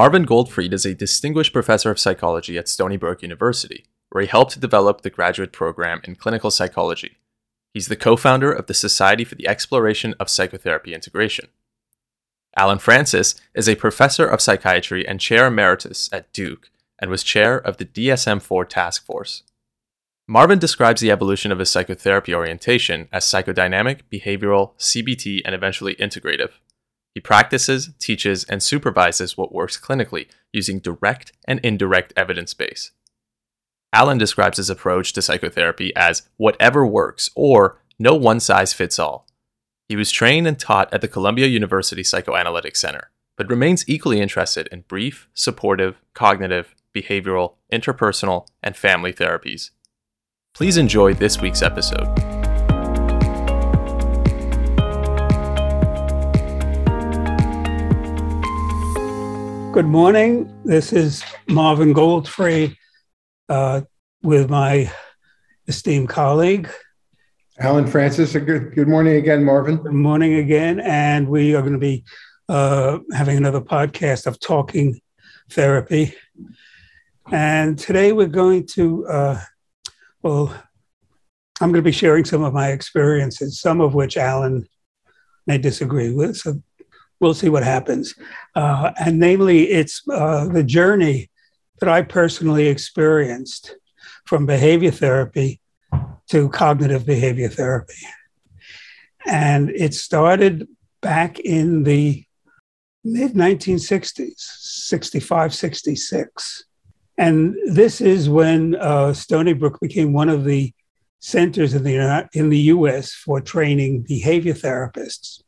Marvin Goldfried is a distinguished professor of psychology at Stony Brook University, where he helped develop the graduate program in clinical psychology. He's the co founder of the Society for the Exploration of Psychotherapy Integration. Allen Frances is a professor of psychiatry and chair emeritus at Duke and was chair of the DSM 4 task force. Marvin describes the evolution of his psychotherapy orientation as psychodynamic, behavioral, CBT, and eventually integrative. He practices, teaches, and supervises what works clinically using direct and indirect evidence base. Allen describes his approach to psychotherapy as whatever works or no one size fits all. He was trained and taught at the Columbia University Psychoanalytic Center, but remains equally interested in brief, supportive, cognitive, behavioral, interpersonal, and family therapies. Please enjoy this week's episode. Good morning. This is Marvin Goldfried uh, with my esteemed colleague. Allen Frances, good, good morning again, Marvin. Good morning again. And we are going to be uh, having another podcast of talking therapy. And today we're going to uh, well, I'm going to be sharing some of my experiences, some of which Allen may disagree with. So we'll see what happens. Uh, and namely, it's uh, the journey that I personally experienced from behavior therapy to cognitive behavior therapy. And it started back in the mid 1960s, 65, 66. And this is when uh, Stony Brook became one of the centers in the, in the US for training behavior therapists.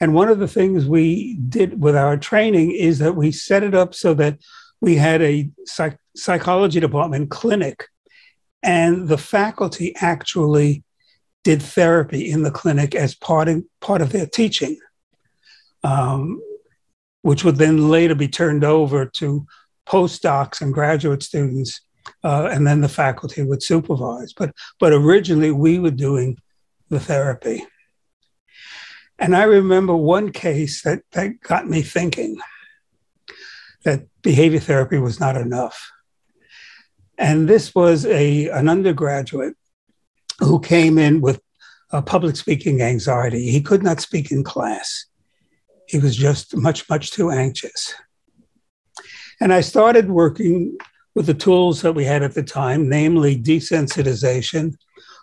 And one of the things we did with our training is that we set it up so that we had a psych- psychology department clinic, and the faculty actually did therapy in the clinic as part of, part of their teaching, um, which would then later be turned over to postdocs and graduate students, uh, and then the faculty would supervise. But but originally we were doing the therapy. And I remember one case that, that got me thinking that behavior therapy was not enough. And this was a, an undergraduate who came in with a public speaking anxiety. He could not speak in class. He was just much, much too anxious. And I started working with the tools that we had at the time, namely desensitization,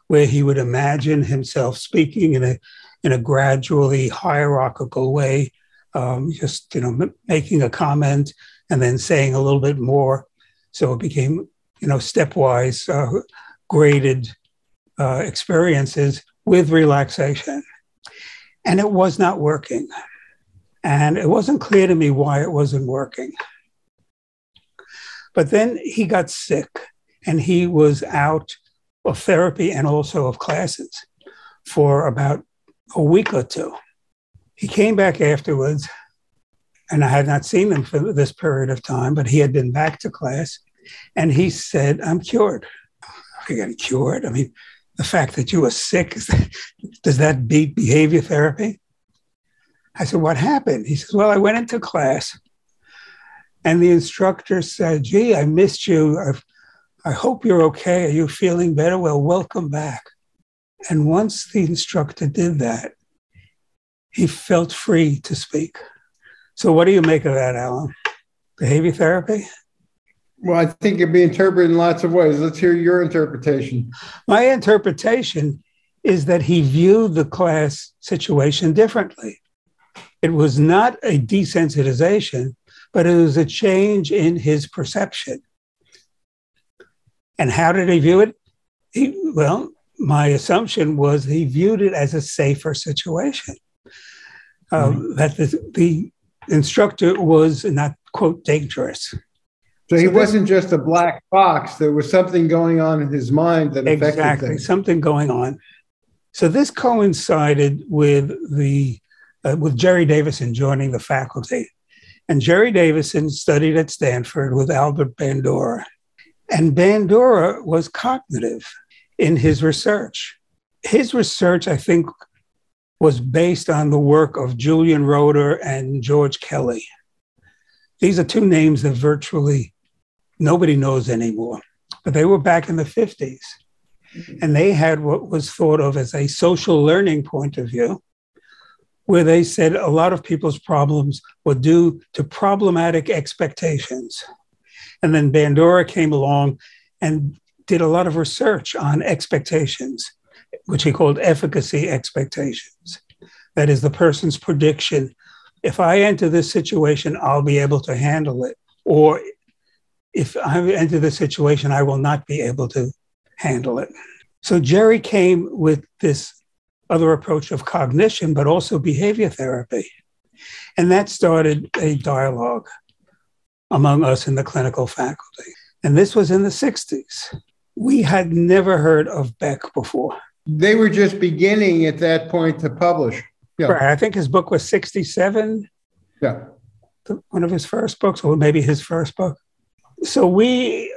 where he would imagine himself speaking in a in a gradually hierarchical way, um, just you know m- making a comment and then saying a little bit more. So it became you know stepwise uh, graded uh, experiences with relaxation, and it was not working, and it wasn't clear to me why it wasn't working. But then he got sick and he was out of therapy and also of classes for about a week or two. He came back afterwards, and I had not seen him for this period of time, but he had been back to class, and he said, I'm cured. I got cured. I mean, the fact that you were sick, does that beat behavior therapy? I said, What happened? He says, Well, I went into class and the instructor said, Gee, I missed you. I've, I hope you're okay. Are you feeling better? Well, welcome back. And once the instructor did that, he felt free to speak. So, what do you make of that, Allen? Behavior therapy? Well, I think it can be interpreted in lots of ways. Let's hear your interpretation. My interpretation is that he viewed the class situation differently. It was not a desensitization, but it was a change in his perception. And how did he view it? He, well, my assumption was he viewed it as a safer situation. Um, mm-hmm. That the, the, instructor was not, quote, dangerous. So he so wasn't just a black box. There was something going on in his mind that affected exactly things. something going on. So this coincided with the uh, with Jerry Davison joining the faculty, and Jerry Davison studied at Stanford with Albert Bandura. And Bandura was cognitive in his research. His research, I think, was based on the work of Julian Rotter and George Kelly. these are two names that virtually nobody knows anymore, but they were back in the 50s. And they had what was thought of as a social learning point of view, where they said a lot of people's problems were due to problematic expectations. And then Bandura came along and did a lot of research on expectations, which he called efficacy expectations. That is the person's prediction. If I enter this situation, I'll be able to handle it. Or if I enter this situation, I will not be able to handle it. So Jerry came with this other approach of cognition, but also behavior therapy. And that started a dialogue among us in the clinical faculty. And this was in the 60s. We had never heard of Beck before. They were just beginning at that point to publish. Yeah. Right. I think his book was 67. Yeah. One of his first books, or maybe his first book. So we,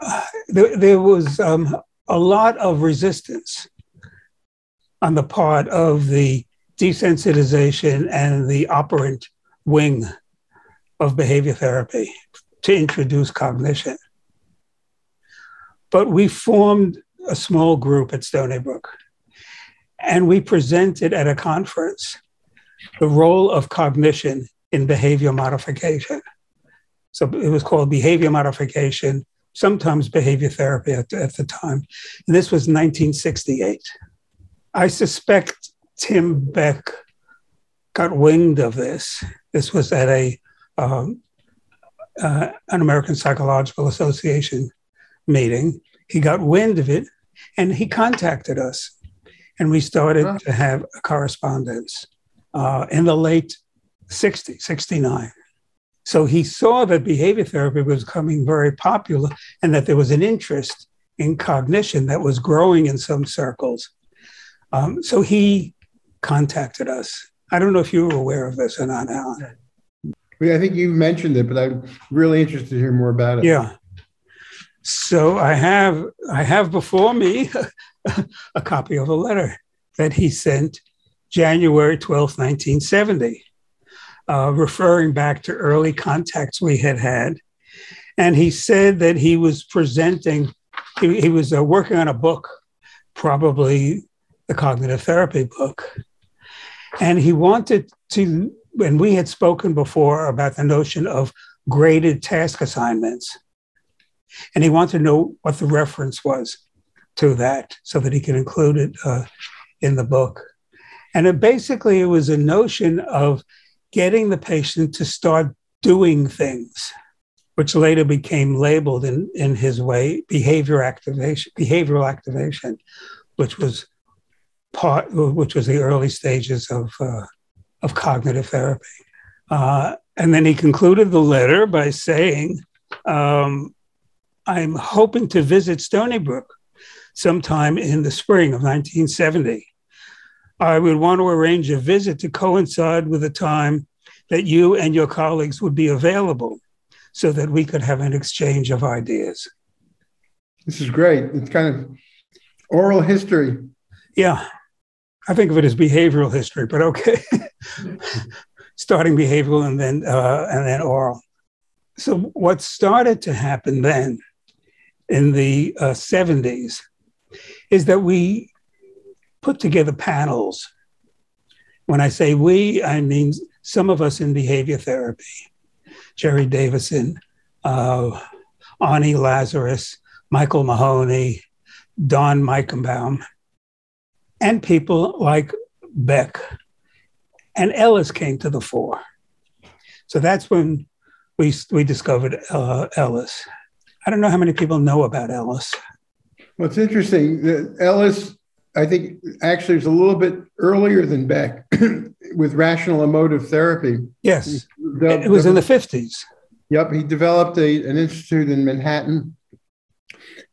uh, there, there, was um, a lot of resistance on the part of the desensitization and the operant wing of behavior therapy to introduce cognition. But we formed a small group at Stony Brook and we presented at a conference the role of cognition in behavior modification. So it was called behavior modification, sometimes behavior therapy at, at the time. And this was 1968. I suspect Tim Beck got wind of this. This was at a um, uh, an American Psychological Association meeting. He got wind of it, and he contacted us, and we started to have a correspondence uh, in the late 60s, 69. So he saw that behavior therapy was becoming very popular and that there was an interest in cognition that was growing in some circles. Um, so he contacted us. I don't know if you were aware of this or not, Allen. I think you mentioned it, but I'm really interested to hear more about it. Yeah. So I have I have before me a copy of a letter that he sent January 12th, 1970, uh, referring back to early contacts we had had. And he said that he was presenting, he, he was uh, working on a book, probably the cognitive therapy book. And he wanted to, and we had spoken before about the notion of graded task assignments. And he wanted to know what the reference was to that so that he could include it uh, in the book. And it basically, it was a notion of getting the patient to start doing things, which later became labeled in, in his way behavior activation, behavioral activation, which was part, which was the early stages of, uh, of cognitive therapy. Uh, and then he concluded the letter by saying, um, I'm hoping to visit Stony Brook sometime in the spring of 1970. I would want to arrange a visit to coincide with the time that you and your colleagues would be available so that we could have an exchange of ideas. This is great. It's kind of oral history. Yeah. I think of it as behavioral history, but okay. Starting behavioral and then uh, and then oral. So what started to happen then in the uh, 70s is that we put together panels. When I say we, I mean some of us in behavior therapy, Jerry Davison, uh, Arnie Lazarus, Michael Mahoney, Don Meichenbaum, and people like Beck and Ellis came to the fore. So that's when we, we discovered uh, Ellis. I don't know how many people know about Ellis. Well, it's interesting. Ellis, I think, actually was a little bit earlier than Beck with rational emotive therapy. Yes. it was in the 50s. Yep. He developed a, an institute in Manhattan.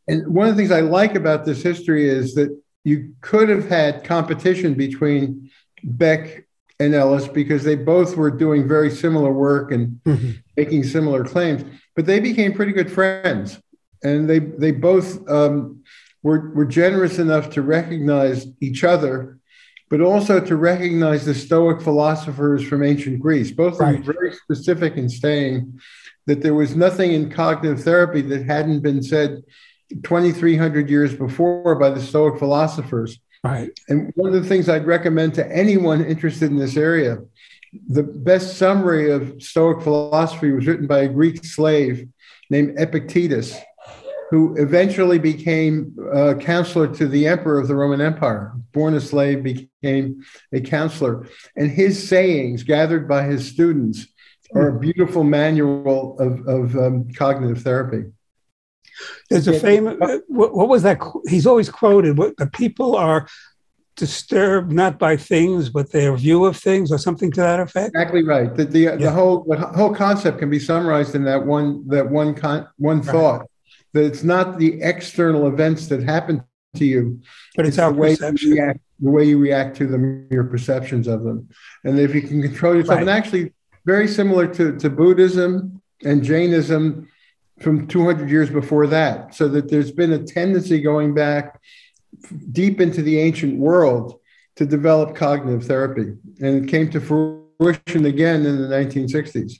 And one of the things I like about this history is that you could have had competition between Beck and Ellis because they both were doing very similar work and mm-hmm. making similar claims, but they became pretty good friends. And they, they both um, were, were generous enough to recognize each other, but also to recognize the Stoic philosophers from ancient Greece. Both Right. them very specific in saying that there was nothing in cognitive therapy that hadn't been said 2,300 years before by the Stoic philosophers. Right. And one of the things I'd recommend to anyone interested in this area, the best summary of Stoic philosophy was written by a Greek slave named Epictetus, who eventually became a counselor to the emperor of the Roman Empire. Born a slave, became a counselor. And his sayings, gathered by his students, are a beautiful manual of, of um, cognitive therapy. There's a famous, uh, what, what was that? He's always quoted, what the people are disturbed not by things, but their view of things or something to that effect. Exactly right. The, the, Yeah. the whole the whole concept can be summarized in that one that one con, one Right. thought that it's not the external events that happen to you, But it's our the way you react, the way you react to them, your perceptions of them, and if you can control yourself, Right. and actually very similar to, to Buddhism and Jainism from 200 years before that, so that there's been a tendency going back deep into the ancient world to develop cognitive therapy, and it came to fruition again in the 1960s.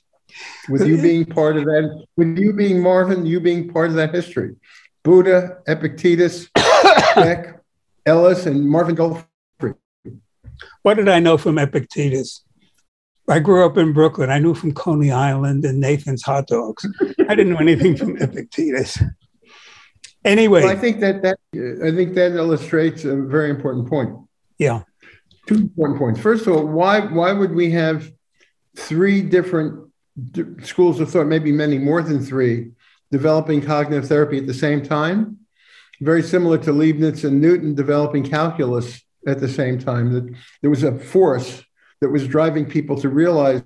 With you being part of that, with you being Marvin, you being part of that history, Buddha, Epictetus, Beck, Ellis, and Marvin Goldfried. What did I know from Epictetus? I grew up in Brooklyn. I knew from Coney Island and Nathan's hot dogs. I didn't know anything from Epictetus. Anyway, Well, I think that that I think that illustrates a very important point. yeah, Two important points. First of all, why why would we have three different d- schools of thought, maybe many more than three, developing cognitive therapy at the same time? Very similar to Leibniz and Newton developing calculus at the same time. That there was a force that was driving people to realize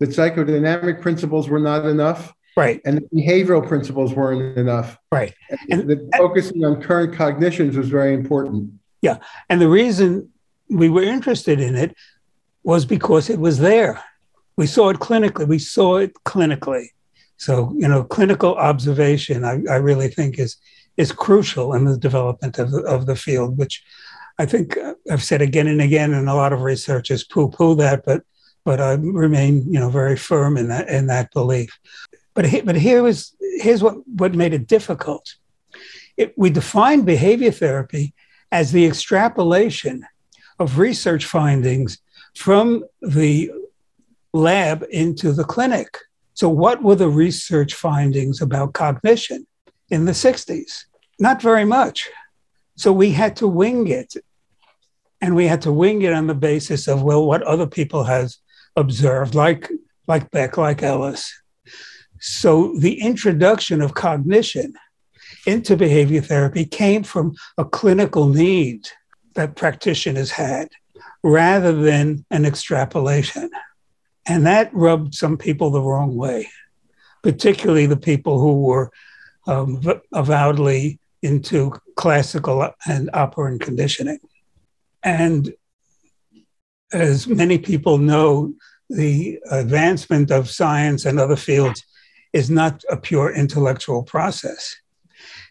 that psychodynamic principles were not enough right, and the behavioral principles weren't enough. right. And that focusing on current cognitions was very important. Yeah. And the reason we were interested in it was because it was there. We saw it clinically. We saw it clinically. So, you know, clinical observation, I, I really think is is crucial in the development of of the field, which I think I've said again and again, and a lot of researchers poo-poo that, but but I remain, you know, very firm in that in that belief. But he, but here was here's what what made it difficult. It, we defined behavior therapy as the extrapolation of research findings from the lab into the clinic. So, what were the research findings about cognition in the 60s? Not very much. So, we had to wing it. And we had to wing it on the basis of, well, what other people has observed, like, like Beck, like Ellis. So, the introduction of cognition into behavior therapy came from a clinical need that practitioners had rather than an extrapolation. And that rubbed some people the wrong way, particularly the people who were um, avowedly into classical and operant conditioning. And as many people know, the advancement of science and other fields is not a pure intellectual process.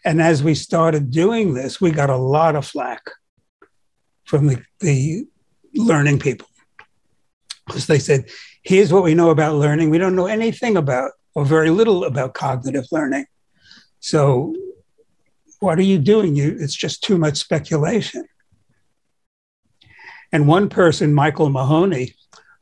And as we started doing this, we got a lot of flack from the, the learning people because they said, here's what we know about learning. We don't know anything about, or very little about cognitive learning. So, what are you doing? You, it's just too much speculation. And one person, Michael Mahoney,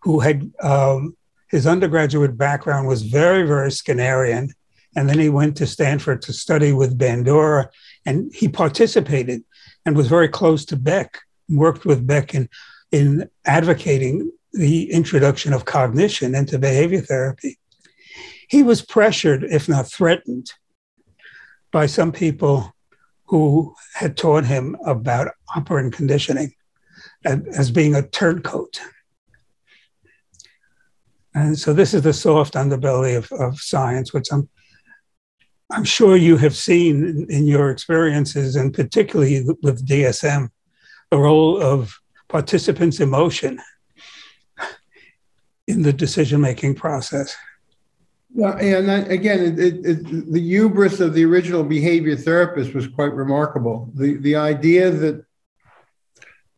who had um, his undergraduate background was very, very Skinnerian. And then he went to Stanford to study with Bandura, and he participated and was very close to Beck, worked with Beck in, in advocating the introduction of cognition into behavior therapy. He was pressured, if not threatened, by some people who had taught him about operant conditioning as being a turncoat. And so this is the soft underbelly of, of science, which I'm I'm sure you have seen in, in, your experiences, and particularly with DSM, the role of participants' emotion in the decision-making process. Well, and again, it, it, the hubris of the original behavior therapist was quite remarkable. The the idea that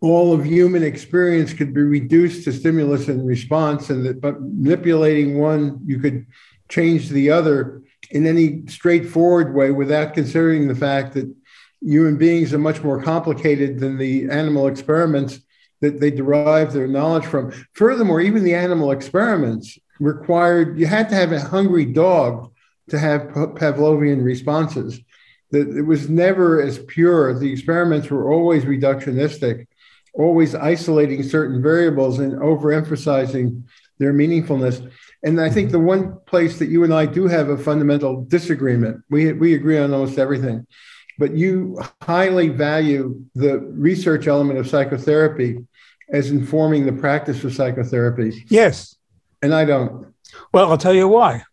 all of human experience could be reduced to stimulus and response, and that but manipulating one, you could change the other in any straightforward way without considering the fact that human beings are much more complicated than the animal experiments that they derive their knowledge from. Furthermore, even the animal experiments required you had to have a hungry dog to have Pavlovian responses. That it was never as pure. The experiments were always reductionistic, always isolating certain variables and overemphasizing their meaningfulness. And I think the one place that you and I do have a fundamental disagreement, we, we agree on almost everything, but you highly value the research element of psychotherapy as informing the practice of psychotherapy. Yes. And I don't. Well, I'll tell you why.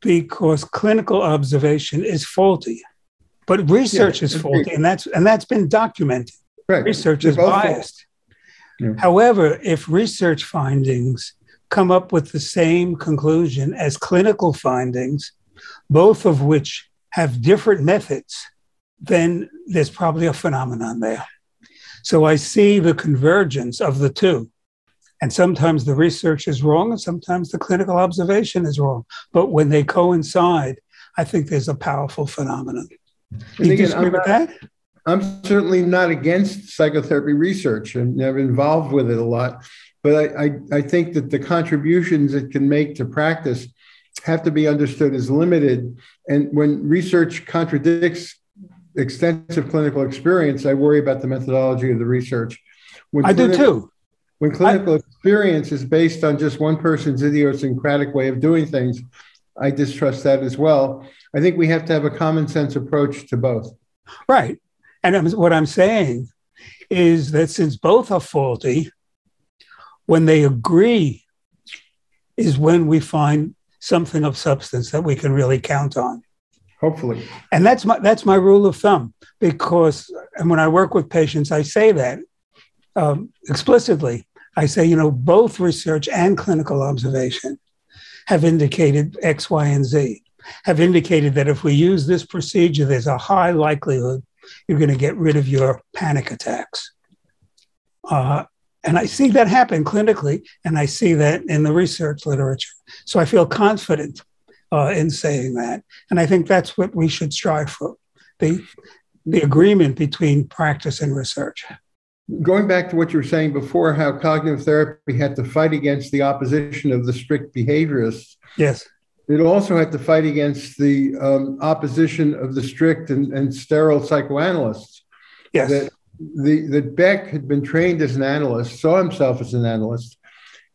Because clinical observation is faulty, but research yeah, is faulty, and that's and that's been documented. Right. Research They're is biased. Yeah. However, if research findings come up with the same conclusion as clinical findings, both of which have different methods, then there's probably a phenomenon there. So I see the convergence of the two. And sometimes the research is wrong, and sometimes the clinical observation is wrong. But when they coincide, I think there's a powerful phenomenon. Do you disagree I'm with that? I'm certainly not against psychotherapy research, and I'm involved with it a lot. But I, I, I think that the contributions it can make to practice have to be understood as limited. And when research contradicts extensive clinical experience, I worry about the methodology of the research. When I do too. When clinical I, experience is based on just one person's idiosyncratic way of doing things, I distrust that as well. I think we have to have a common sense approach to both. Right. And what I'm saying is that since both are faulty, when they agree is when we find something of substance that we can really count on hopefully and that's my that's my rule of thumb because and when i work with patients i say that um, explicitly i say you know both research and clinical observation have indicated x y and z have indicated that if we use this procedure there's a high likelihood you're going to get rid of your panic attacks uh, and I see that happen clinically, and I see that in the research literature. So I feel confident uh, in saying that. And I think that's what we should strive for the, the agreement between practice and research. Going back to what you were saying before, how cognitive therapy had to fight against the opposition of the strict behaviorists. Yes. It also had to fight against the um, opposition of the strict and, and sterile psychoanalysts. Yes. That, the, that Beck had been trained as an analyst, saw himself as an analyst,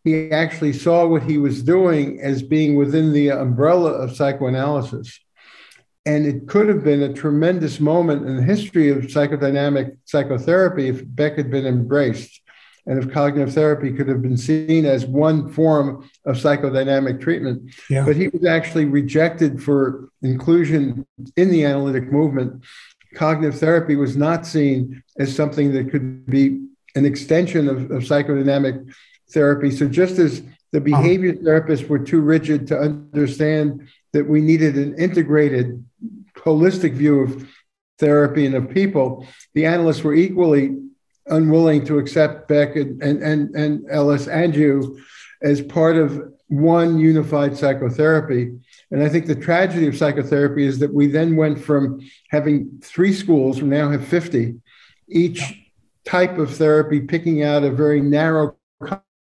he actually saw what he was doing as being within the umbrella of psychoanalysis. And it could have been a tremendous moment in the history of psychodynamic psychotherapy if Beck had been embraced and if cognitive therapy could have been seen as one form of psychodynamic treatment. Yeah. But he was actually rejected for inclusion in the analytic movement. Cognitive therapy was not seen as something that could be an extension of, of psychodynamic therapy. So just as the behavior therapists were too rigid to understand that we needed an integrated, holistic view of therapy and of people, the analysts were equally unwilling to accept Beck and, and, and, and Ellis and you as part of one unified psychotherapy. And I think the tragedy of psychotherapy is that we then went from having three schools, we now have 50, each type of therapy picking out a very narrow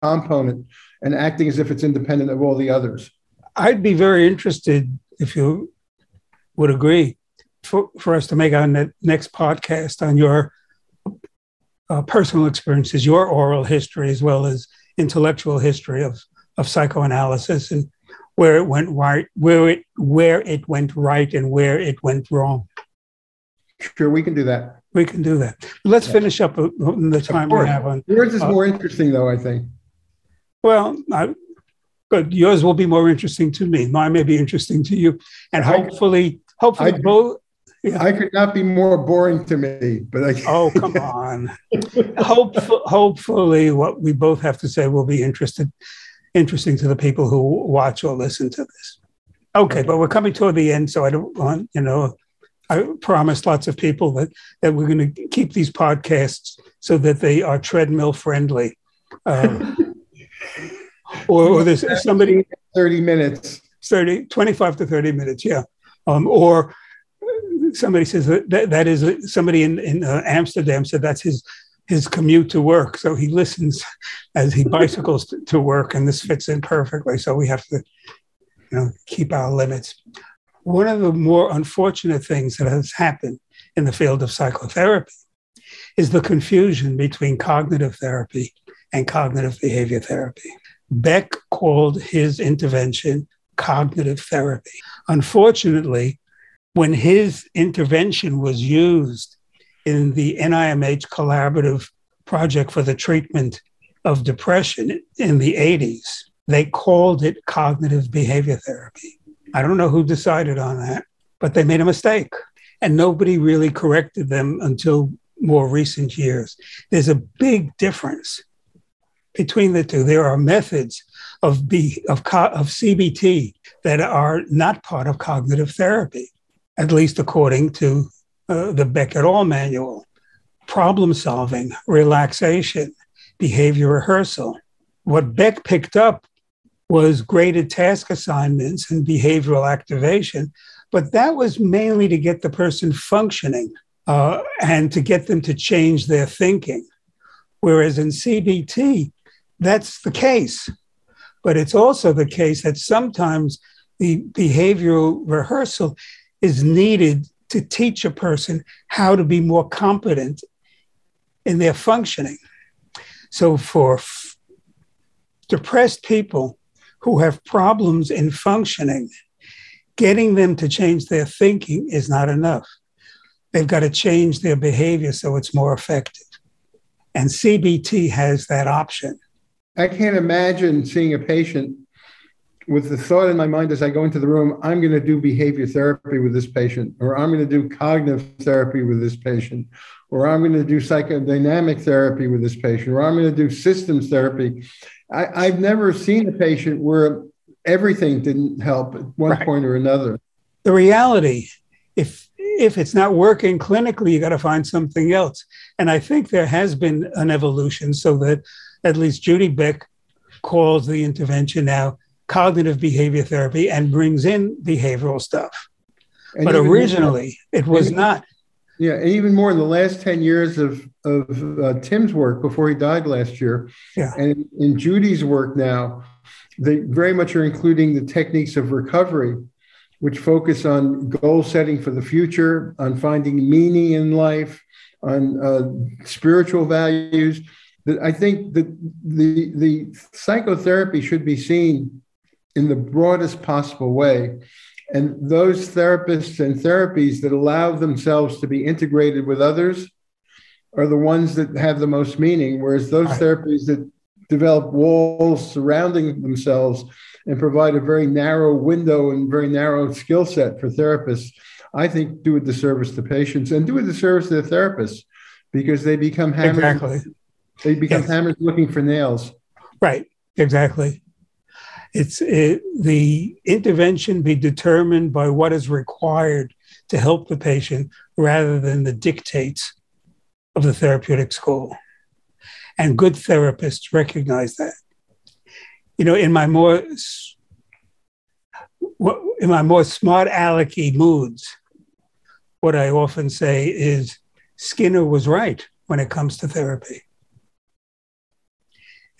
component and acting as if it's independent of all the others. I'd be very interested if you would agree for, for us to make our ne- next podcast on your uh, personal experiences, your oral history, as well as intellectual history of, of psychoanalysis and where it went right, where it where it went right and where it went wrong. Sure, we can do that. We can do that. Let's yeah. finish up uh, the time we have on. Yours is uh, more interesting, though. I think. Well, I, good. Yours will be more interesting to me. Mine may be interesting to you, and hopefully, hopefully I, both. Yeah. I could not be more boring to me, but I. oh come on! Hope, hopefully, what we both have to say will be interested, interesting to the people who watch or listen to this. Okay, okay, but we're coming toward the end, so I don't want you know. I promised lots of people that that we're going to keep these podcasts so that they are treadmill friendly. Um, or, or there's somebody 30 minutes. 30 25 to 30 minutes yeah. Um, or somebody says that, that, is somebody in, in uh, amsterdam said that's his his commute to work. So he listens as he bicycles to, to work and this fits in perfectly. So we have to you know keep our limits. One of the more unfortunate things that has happened in the field of psychotherapy is the confusion between cognitive therapy and cognitive behavior therapy. Beck called his intervention cognitive therapy. Unfortunately, when his intervention was used in the NIMH collaborative project for the treatment of depression in the 80s, they called it cognitive behavior therapy. I don't know who decided on that, but they made a mistake. And nobody really corrected them until more recent years. There's a big difference between the two. There are methods of, B, of, of CBT that are not part of cognitive therapy, at least according to uh, the Beck et al. manual. Problem solving, relaxation, behavior rehearsal. What Beck picked up was graded task assignments and behavioral activation, but that was mainly to get the person functioning uh, and to get them to change their thinking. Whereas in CBT, that's the case. But it's also the case that sometimes the behavioral rehearsal is needed to teach a person how to be more competent in their functioning. So, for f- depressed people who have problems in functioning, getting them to change their thinking is not enough. They've got to change their behavior so it's more effective. And CBT has that option. I can't imagine seeing a patient with the thought in my mind as I go into the room, I'm going to do behavior therapy with this patient, or I'm going to do cognitive therapy with this patient, or I'm going to do psychodynamic therapy with this patient, or I'm going to do systems therapy. I, have never seen a patient where everything didn't help at one right. point or another. The reality, if if it's not working clinically, you got to find something else. And I think there has been an evolution so that at least Judy Beck calls the intervention now cognitive behavior therapy and brings in behavioral stuff. And but originally, more, it was even, not. Yeah, and even more in the last 10 years of, of uh, Tim's work before he died last year, yeah. and in Judy's work now, they very much are including the techniques of recovery, which focus on goal setting for the future, on finding meaning in life, on uh, spiritual values that I think that the the psychotherapy should be seen in the broadest possible way. And those therapists and therapies that allow themselves to be integrated with others are the ones that have the most meaning, whereas those therapies that develop walls surrounding themselves and provide a very narrow window and very narrow skill set for therapists, I think do a disservice to patients and do a disservice to the therapists because they become hammers exactly. They become yes. hammers looking for nails. Right. Exactly. It's it, the intervention be determined by what is required to help the patient rather than the dictates of the therapeutic school. And good therapists recognize that. You know, in my more in my more smart alecky moods, what I often say is Skinner was right when it comes to therapy.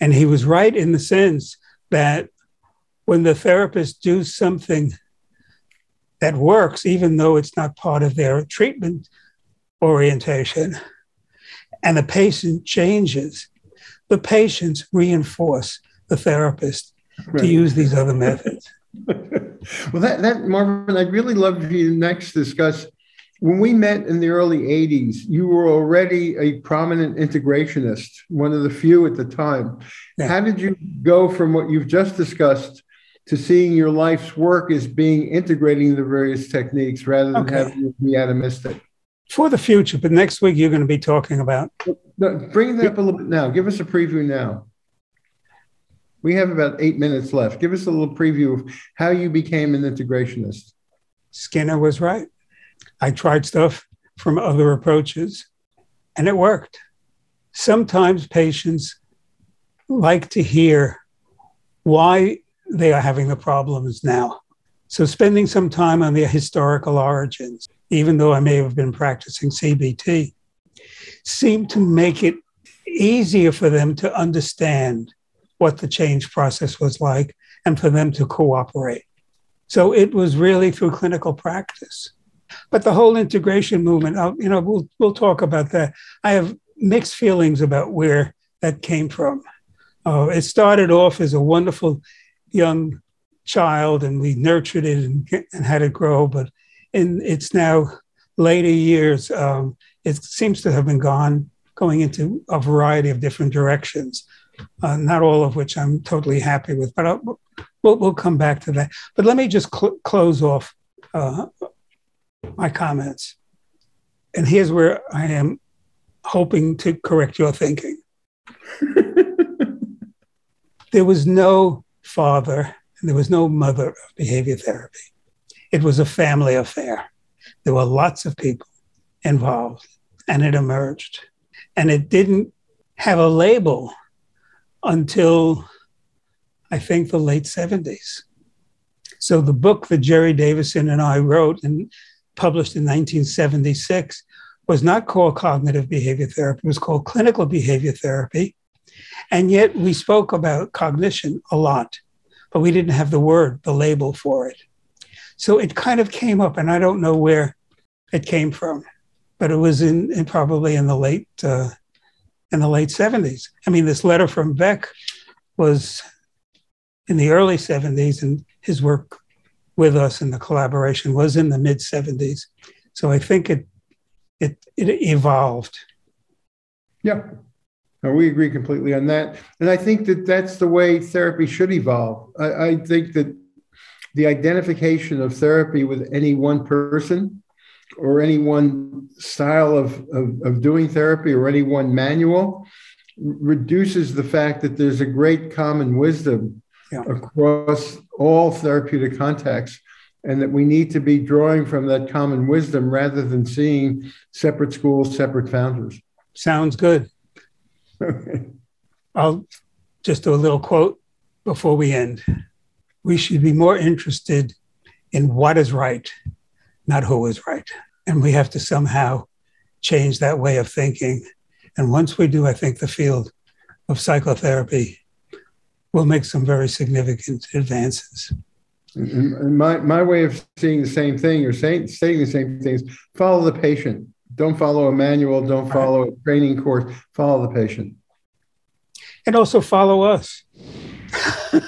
And he was right in the sense that when the therapists do something that works, even though it's not part of their treatment orientation, and the patient changes, the patients reinforce the therapist right. to use these other methods. well, that, that Marvin, I'd really love you next discuss when we met in the early 80s, you were already a prominent integrationist, one of the few at the time. Yeah. How did you go from what you've just discussed to seeing your life's work as being integrating the various techniques rather than okay. having to be atomistic? For the future, but next week you're going to be talking about. No, bring that up a little bit now. Give us a preview now. We have about eight minutes left. Give us a little preview of how you became an integrationist. Skinner was right. I tried stuff from other approaches and it worked. Sometimes patients like to hear why they are having the problems now. So, spending some time on the historical origins, even though I may have been practicing CBT, seemed to make it easier for them to understand what the change process was like and for them to cooperate. So it was really through clinical practice. But the whole integration movement, I'll, you know, we'll, we'll talk about that. I have mixed feelings about where that came from. Uh, it started off as a wonderful young child, and we nurtured it and, and had it grow. But in its now later years, um, it seems to have been gone, going into a variety of different directions. Uh, not all of which I'm totally happy with, but I'll, we'll, we'll come back to that. But let me just cl- close off uh, my comments. And here's where I am hoping to correct your thinking. there was no father and there was no mother of behavior therapy. It was a family affair. There were lots of people involved and it emerged. And it didn't have a label until I think the late 70s. So the book that Jerry Davison and I wrote and published in 1976 was not called cognitive behavior therapy, it was called clinical behavior therapy. And yet we spoke about cognition a lot, but we didn't have the word, the label for it. So it kind of came up, and I don't know where it came from, but it was in, in probably in the late uh, in the late 70s. I mean, this letter from Beck was in the early 70s, and his work with us in the collaboration was in the mid 70s. So I think it it it evolved. Yeah, we agree completely on that, and I think that that's the way therapy should evolve. I, I think that the identification of therapy with any one person or any one style of, of, of doing therapy or any one manual reduces the fact that there's a great common wisdom yeah. across all therapeutic contexts and that we need to be drawing from that common wisdom rather than seeing separate schools, separate founders. Sounds good. I'll just do a little quote before we end. We should be more interested in what is right, not who is right. And we have to somehow change that way of thinking. And once we do, I think the field of psychotherapy will make some very significant advances. And my, my way of seeing the same thing or saying, saying the same thing is follow the patient. Don't follow a manual, don't follow a training course, follow the patient. And also follow us.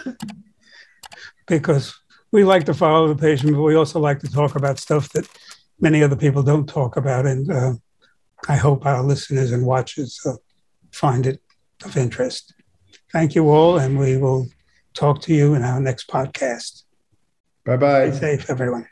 because we like to follow the patient, but we also like to talk about stuff that many other people don't talk about. And uh, I hope our listeners and watchers uh, find it of interest. Thank you all, and we will talk to you in our next podcast. Bye bye. Stay safe, everyone.